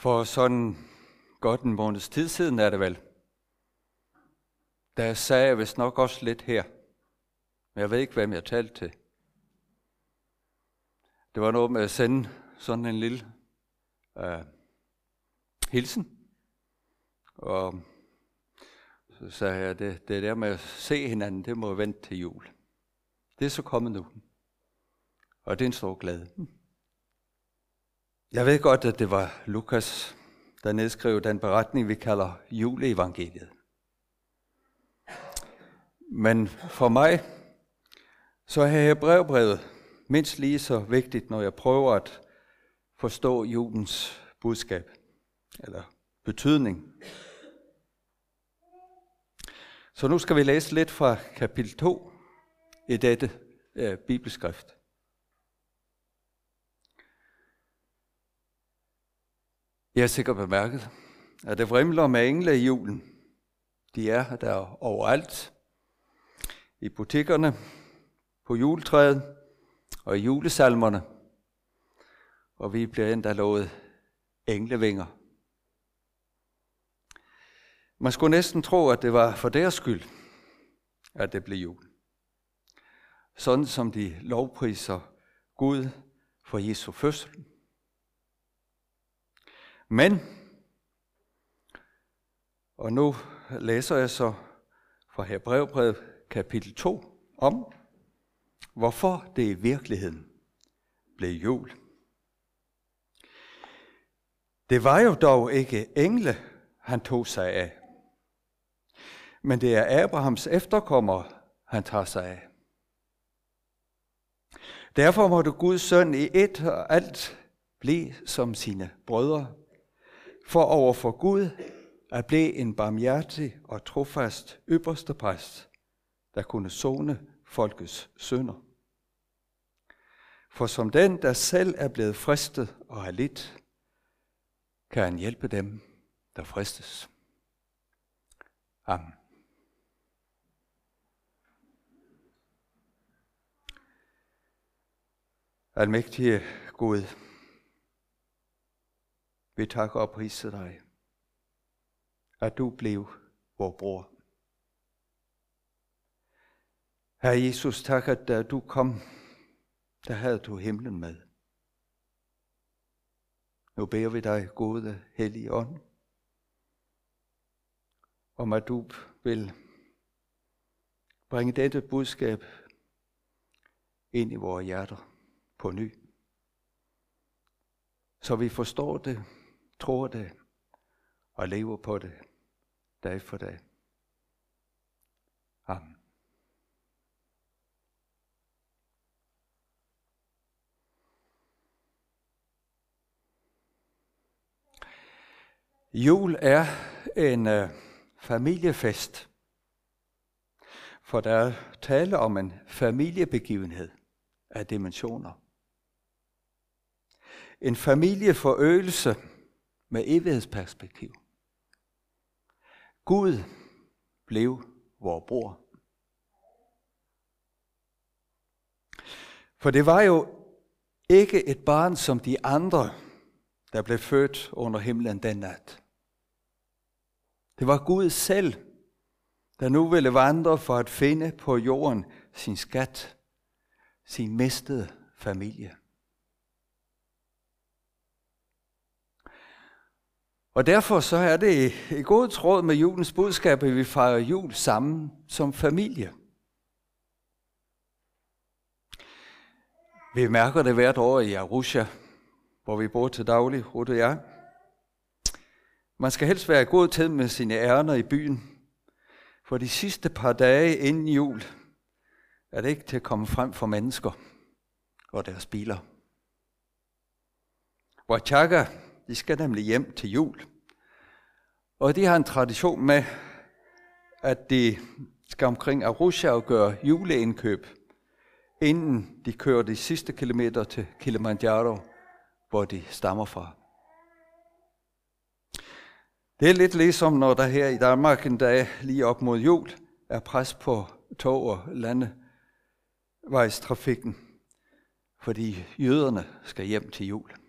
For sådan godt en måneds tid siden er det vel, der sagde jeg vist nok også lidt her. Men jeg ved ikke, hvem jeg talte til. Det var noget med at sende sådan en lille øh, hilsen. Og så sagde jeg, det, det der med at se hinanden, det må vente til jul. Det er så kommet nu. Og det er en stor glæde. Jeg ved godt, at det var Lukas, der nedskrev den beretning, vi kalder juleevangeliet. Men for mig, så er brevbrevet mindst lige så vigtigt, når jeg prøver at forstå julens budskab, eller betydning. Så nu skal vi læse lidt fra kapitel 2 i dette øh, bibelskrift. Jeg har sikkert bemærket, at det vrimler med engle i julen. De er der overalt. I butikkerne, på juletræet og i julesalmerne. Og vi bliver endda lovet englevinger. Man skulle næsten tro, at det var for deres skyld, at det blev jul. Sådan som de lovpriser Gud for Jesu fødsel. Men, og nu læser jeg så fra Hebrævbrevet kapitel 2 om, hvorfor det i virkeligheden blev jul. Det var jo dog ikke engle, han tog sig af. Men det er Abrahams efterkommere, han tager sig af. Derfor måtte Guds søn i et og alt blive som sine brødre for over for Gud at blive en barmhjertig og trofast ypperste præst, der kunne zone folkets synder. For som den, der selv er blevet fristet og har lidt, kan han hjælpe dem, der fristes. Amen. Almægtige Gud, vi takker og priser dig, at du blev vor bror. Herre Jesus, tak, at da du kom, der havde du himlen med. Nu beder vi dig, gode, hellige ånd, om at du vil bringe dette budskab ind i vores hjerter på ny. Så vi forstår det, tror det og lever på det dag for dag. Amen. Jul er en øh, familiefest, for der er tale om en familiebegivenhed af dimensioner. En familieforøgelse med evighedsperspektiv. Gud blev vor bror. For det var jo ikke et barn som de andre, der blev født under himlen den nat. Det var Gud selv, der nu ville vandre for at finde på jorden sin skat, sin mistede familie. Og derfor så er det i god tråd med julens budskab, at vi fejrer jul sammen som familie. Vi mærker det hvert år i Arusha, hvor vi bor til daglig, Rutte og jeg. Man skal helst være i god tid med sine ærner i byen, for de sidste par dage inden jul er det ikke til at komme frem for mennesker og deres biler. Wachaka, de skal nemlig hjem til jul. Og de har en tradition med, at de skal omkring Arusha og gøre juleindkøb, inden de kører de sidste kilometer til Kilimanjaro, hvor de stammer fra. Det er lidt ligesom, når der her i Danmark en dag lige op mod jul er pres på tog og landevejstrafikken, fordi jøderne skal hjem til jul.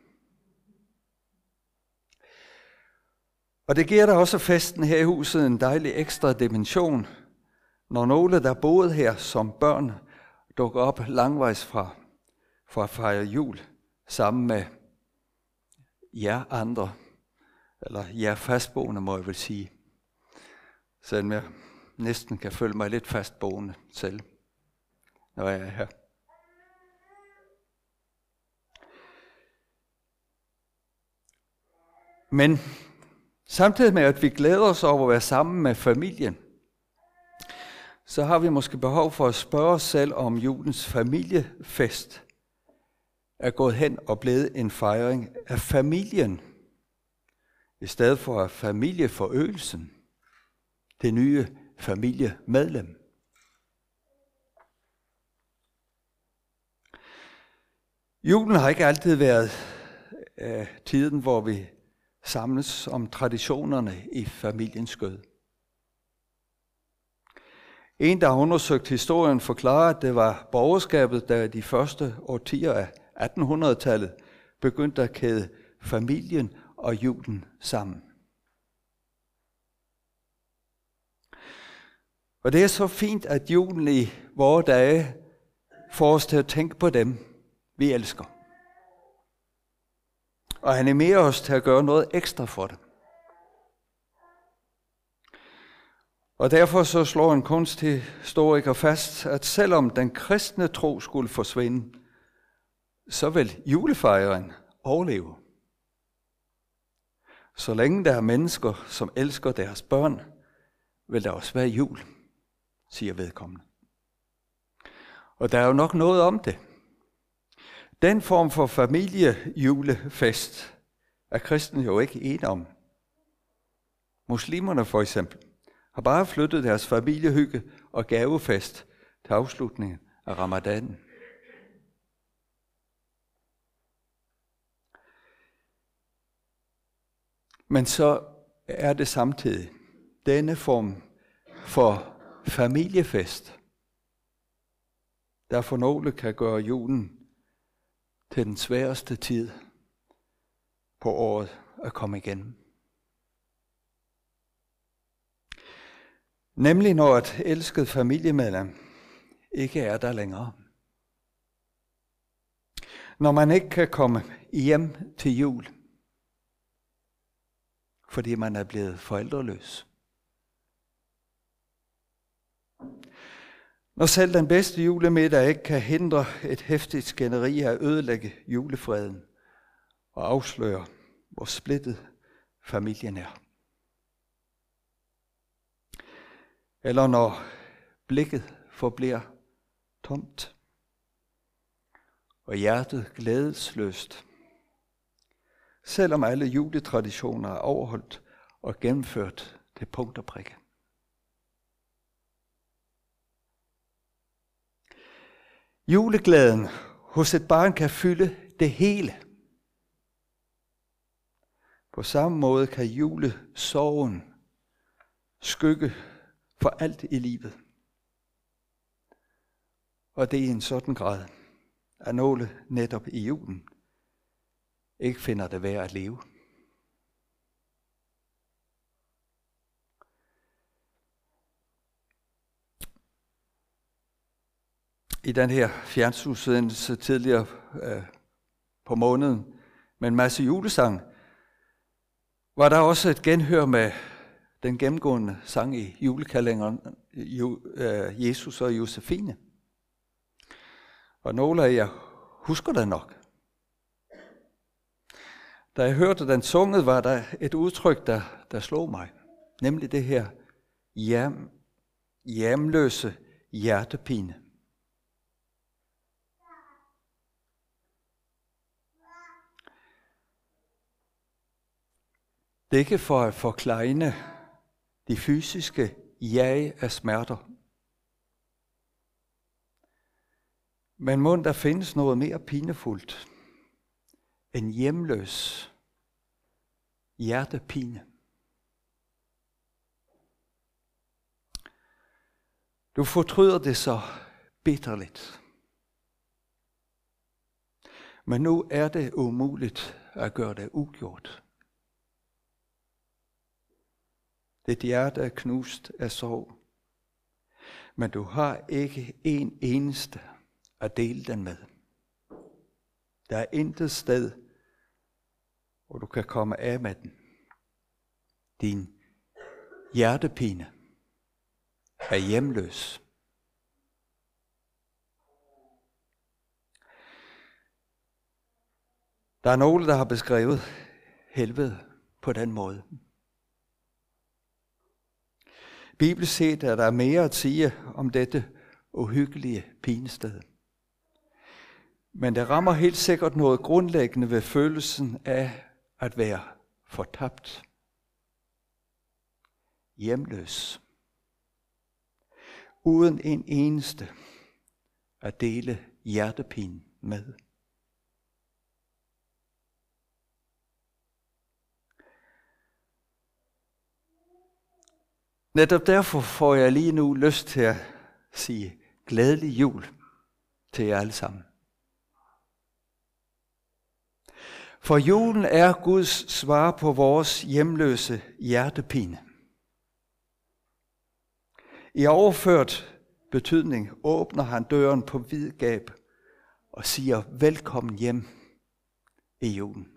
Og det giver da også festen her i huset en dejlig ekstra dimension, når nogle, der boede her som børn, dukker op langvejs fra, for at fejre jul sammen med jer andre, eller jer fastboende, må jeg vel sige. Selvom jeg næsten kan føle mig lidt fastboende selv, når jeg er her. Men samtidig med, at vi glæder os over at være sammen med familien, så har vi måske behov for at spørge os selv, om julens familiefest er gået hen og blevet en fejring af familien, i stedet for af familieforøgelsen, det nye familiemedlem. Julen har ikke altid været øh, tiden, hvor vi samles om traditionerne i familiens skød. En, der har undersøgt historien, forklarer, at det var borgerskabet, der i de første årtier af 1800-tallet begyndte at kæde familien og julen sammen. Og det er så fint, at julen i vore dage får os til at tænke på dem, vi elsker. Og han animerer os til at gøre noget ekstra for dem. Og derfor så slår en kunsthistoriker fast, at selvom den kristne tro skulle forsvinde, så vil julefejringen overleve. Så længe der er mennesker, som elsker deres børn, vil der også være jul, siger vedkommende. Og der er jo nok noget om det. Den form for familiejulefest er kristen jo ikke en om. Muslimerne for eksempel har bare flyttet deres familiehygge og gavefest til afslutningen af ramadanen. Men så er det samtidig denne form for familiefest, der for nogle kan gøre julen til den sværeste tid på året at komme igennem. Nemlig når et elsket familiemedlem ikke er der længere. Når man ikke kan komme hjem til jul, fordi man er blevet forældreløs. Når selv den bedste julemiddag ikke kan hindre et hæftigt skænderi at ødelægge julefreden og afsløre, hvor splittet familien er. Eller når blikket forbliver tomt, og hjertet glædesløst, selvom alle juletraditioner er overholdt og gennemført til punkt og prikke. Juleglæden hos et barn kan fylde det hele. På samme måde kan julesorgen skygge for alt i livet. Og det er i en sådan grad, at nogle netop i julen ikke finder det værd at leve. I den her fjernsynsudsendelse tidligere øh, på måneden med en masse julesang, var der også et genhør med den gennemgående sang i julekalenderen, øh, Jesus og Josefine. Og nogle af jer husker det nok. Da jeg hørte den sunget, var der et udtryk, der, der slog mig. Nemlig det her hjem, hjemløse hjertepine. Det er ikke for at forklejne de fysiske jag af smerter. Men må der findes noget mere pinefuldt end hjemløs hjertepine. Du fortryder det så bitterligt. Men nu er det umuligt at gøre det ugjort. Dit hjerte er knust af sorg. Men du har ikke en eneste at dele den med. Der er intet sted, hvor du kan komme af med den. Din hjertepine er hjemløs. Der er nogle, der har beskrevet helvede på den måde. Bibelsk set er der mere at sige om dette uhyggelige pinested. Men det rammer helt sikkert noget grundlæggende ved følelsen af at være fortabt. Hjemløs. Uden en eneste at dele hjertepin med. Netop derfor får jeg lige nu lyst til at sige glædelig jul til jer alle sammen. For julen er Guds svar på vores hjemløse hjertepine. I overført betydning åbner han døren på vid gab og siger velkommen hjem i julen.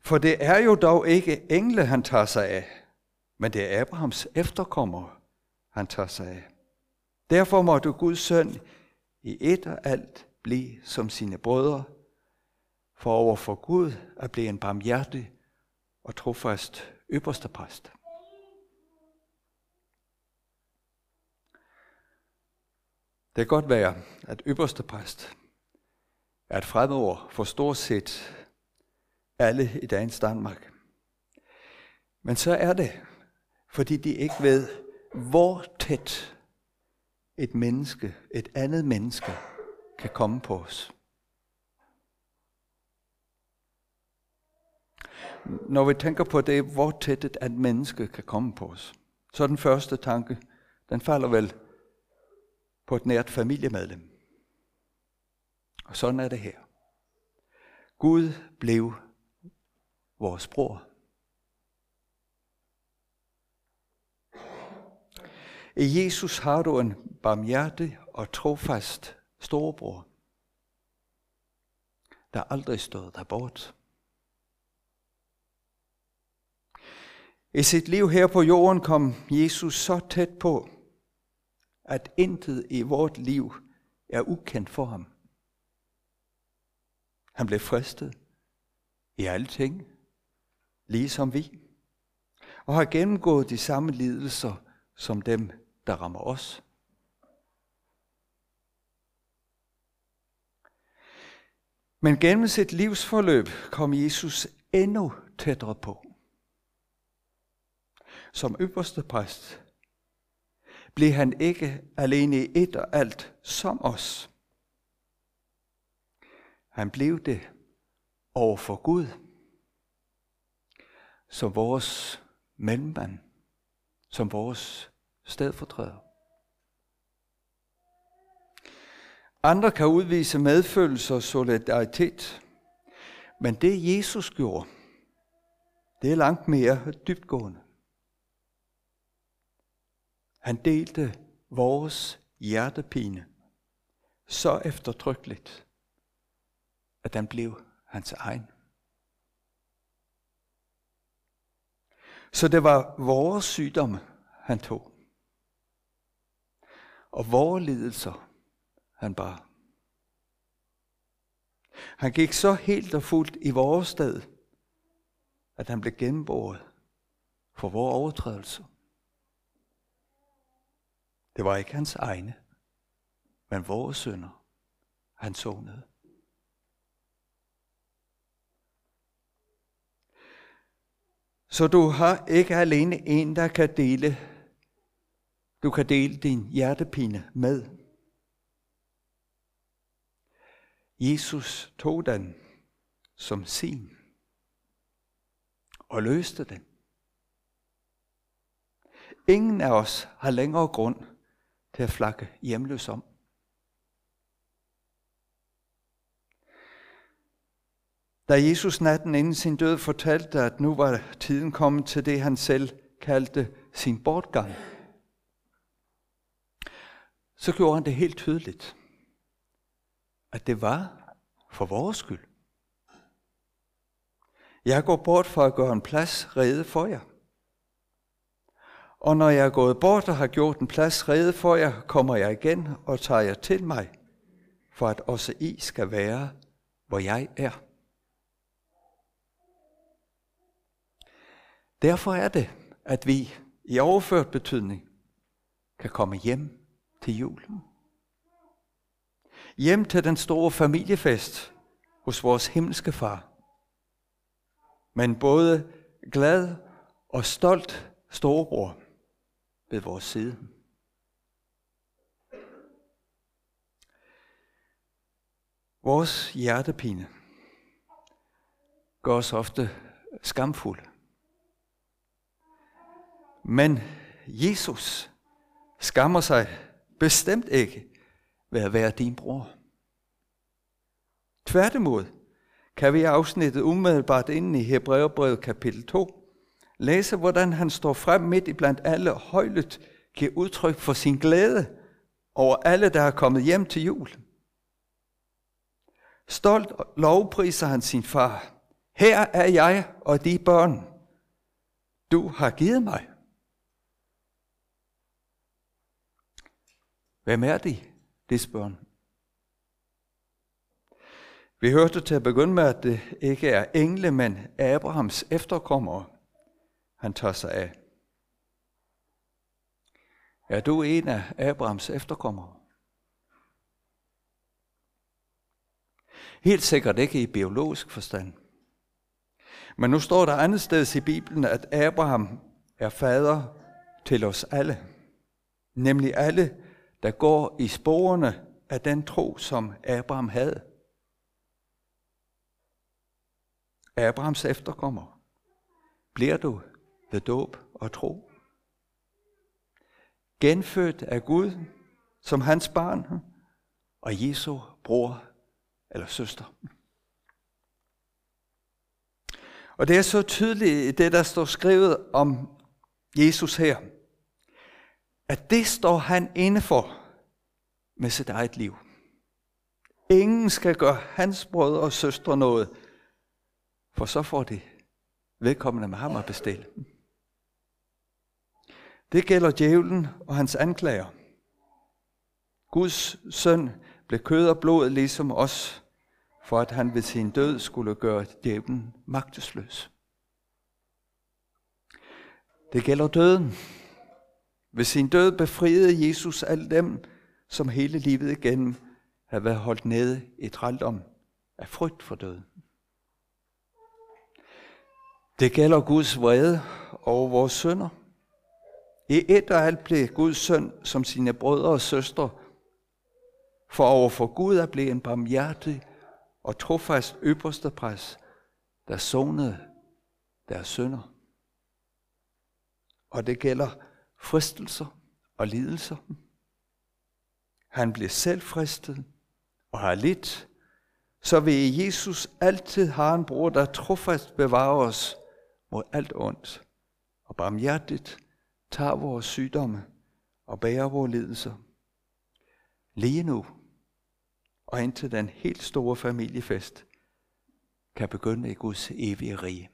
For det er jo dog ikke engle, han tager sig af, men det er Abrahams efterkommere, han tager sig af. Derfor måtte Guds søn i et og alt blive som sine brødre, for over for Gud at blive en barmhjertig og trofast ypperste præst. Det kan godt være, at ypperste præst er et fremmedord for stort set alle i dagens Danmark. Men så er det, fordi de ikke ved, hvor tæt et menneske, et andet menneske, kan komme på os. Når vi tænker på det, hvor tæt et andet menneske kan komme på os, så er den første tanke, den falder vel på et nært familiemedlem. Og sådan er det her. Gud blev vores bror. I Jesus har du en barmhjertig og trofast storebror, der aldrig stået der bort. I sit liv her på jorden kom Jesus så tæt på, at intet i vort liv er ukendt for ham. Han blev fristet i alting, ting, ligesom vi, og har gennemgået de samme lidelser som dem, der rammer os. Men gennem sit livsforløb kom Jesus endnu tættere på. Som øverste præst blev han ikke alene i et og alt som os. Han blev det over for Gud, som vores mellemmand, som vores stedfortræder. Andre kan udvise medfølelse og solidaritet, men det Jesus gjorde, det er langt mere dybtgående. Han delte vores hjertepine så eftertrykkeligt, at den blev hans egen. Så det var vores sygdomme, han tog og vores lidelser, han bar. Han gik så helt og fuldt i vores sted, at han blev gennemboret for vores overtrædelser. Det var ikke hans egne, men vores sønder, han sonede. Så du har ikke alene en, der kan dele du kan dele din hjertepine med. Jesus tog den som sin og løste den. Ingen af os har længere grund til at flakke hjemløs om. Da Jesus natten inden sin død fortalte, at nu var tiden kommet til det, han selv kaldte sin bortgang, så gjorde han det helt tydeligt, at det var for vores skyld. Jeg går bort for at gøre en plads rede for jer. Og når jeg er gået bort og har gjort en plads rede for jer, kommer jeg igen og tager jer til mig, for at også I skal være, hvor jeg er. Derfor er det, at vi i overført betydning kan komme hjem til julen. Hjem til den store familiefest hos vores himmelske far. Men både glad og stolt storebror ved vores side. Vores hjertepine gør os ofte skamfulde. Men Jesus skammer sig bestemt ikke ved at være din bror. Tværtimod kan vi i afsnittet umiddelbart inden i Hebræerbrevet kapitel 2 læse, hvordan han står frem midt i blandt alle højlydt giver udtryk for sin glæde over alle, der er kommet hjem til jul. Stolt lovpriser han sin far. Her er jeg og de børn, du har givet mig. Hvem er de, det børn? Vi hørte til at begynde med, at det ikke er engle, men Abrahams efterkommere, han tager sig af. Er du en af Abrahams efterkommere? Helt sikkert ikke i biologisk forstand. Men nu står der andet sted i Bibelen, at Abraham er fader til os alle. Nemlig alle, der går i sporene af den tro, som Abraham havde. Abrahams efterkommer. Bliver du ved dåb og tro? Genfødt af Gud som hans barn og Jesu bror eller søster. Og det er så tydeligt i det, der står skrevet om Jesus her, at det står han inde for med sit eget liv. Ingen skal gøre hans brødre og søstre noget, for så får de vedkommende med ham at bestille. Det gælder djævlen og hans anklager. Guds søn blev kød og blod ligesom os, for at han ved sin død skulle gøre djævlen magtesløs. Det gælder døden. Ved sin død befriede Jesus alle dem, som hele livet igennem havde været holdt nede i trældom af frygt for døden. Det gælder Guds vrede over vores sønder. I et og alt blev Guds søn som sine brødre og søstre, for overfor Gud at blive en barmhjertig og trofast ypperste præst, der sonede deres sønder. Og det gælder fristelser og lidelser. Han blev selv fristet og har lidt, så vil Jesus altid have en bror, der trofast bevarer os mod alt ondt, og barmhjertigt tager vores sygdomme og bærer vores lidelser. Lige nu, og indtil den helt store familiefest, kan begynde i Guds evige rige.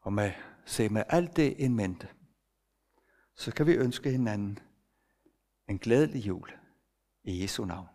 Og med, se med alt det in mente, så kan vi ønske hinanden en glædelig jul i Jesu navn.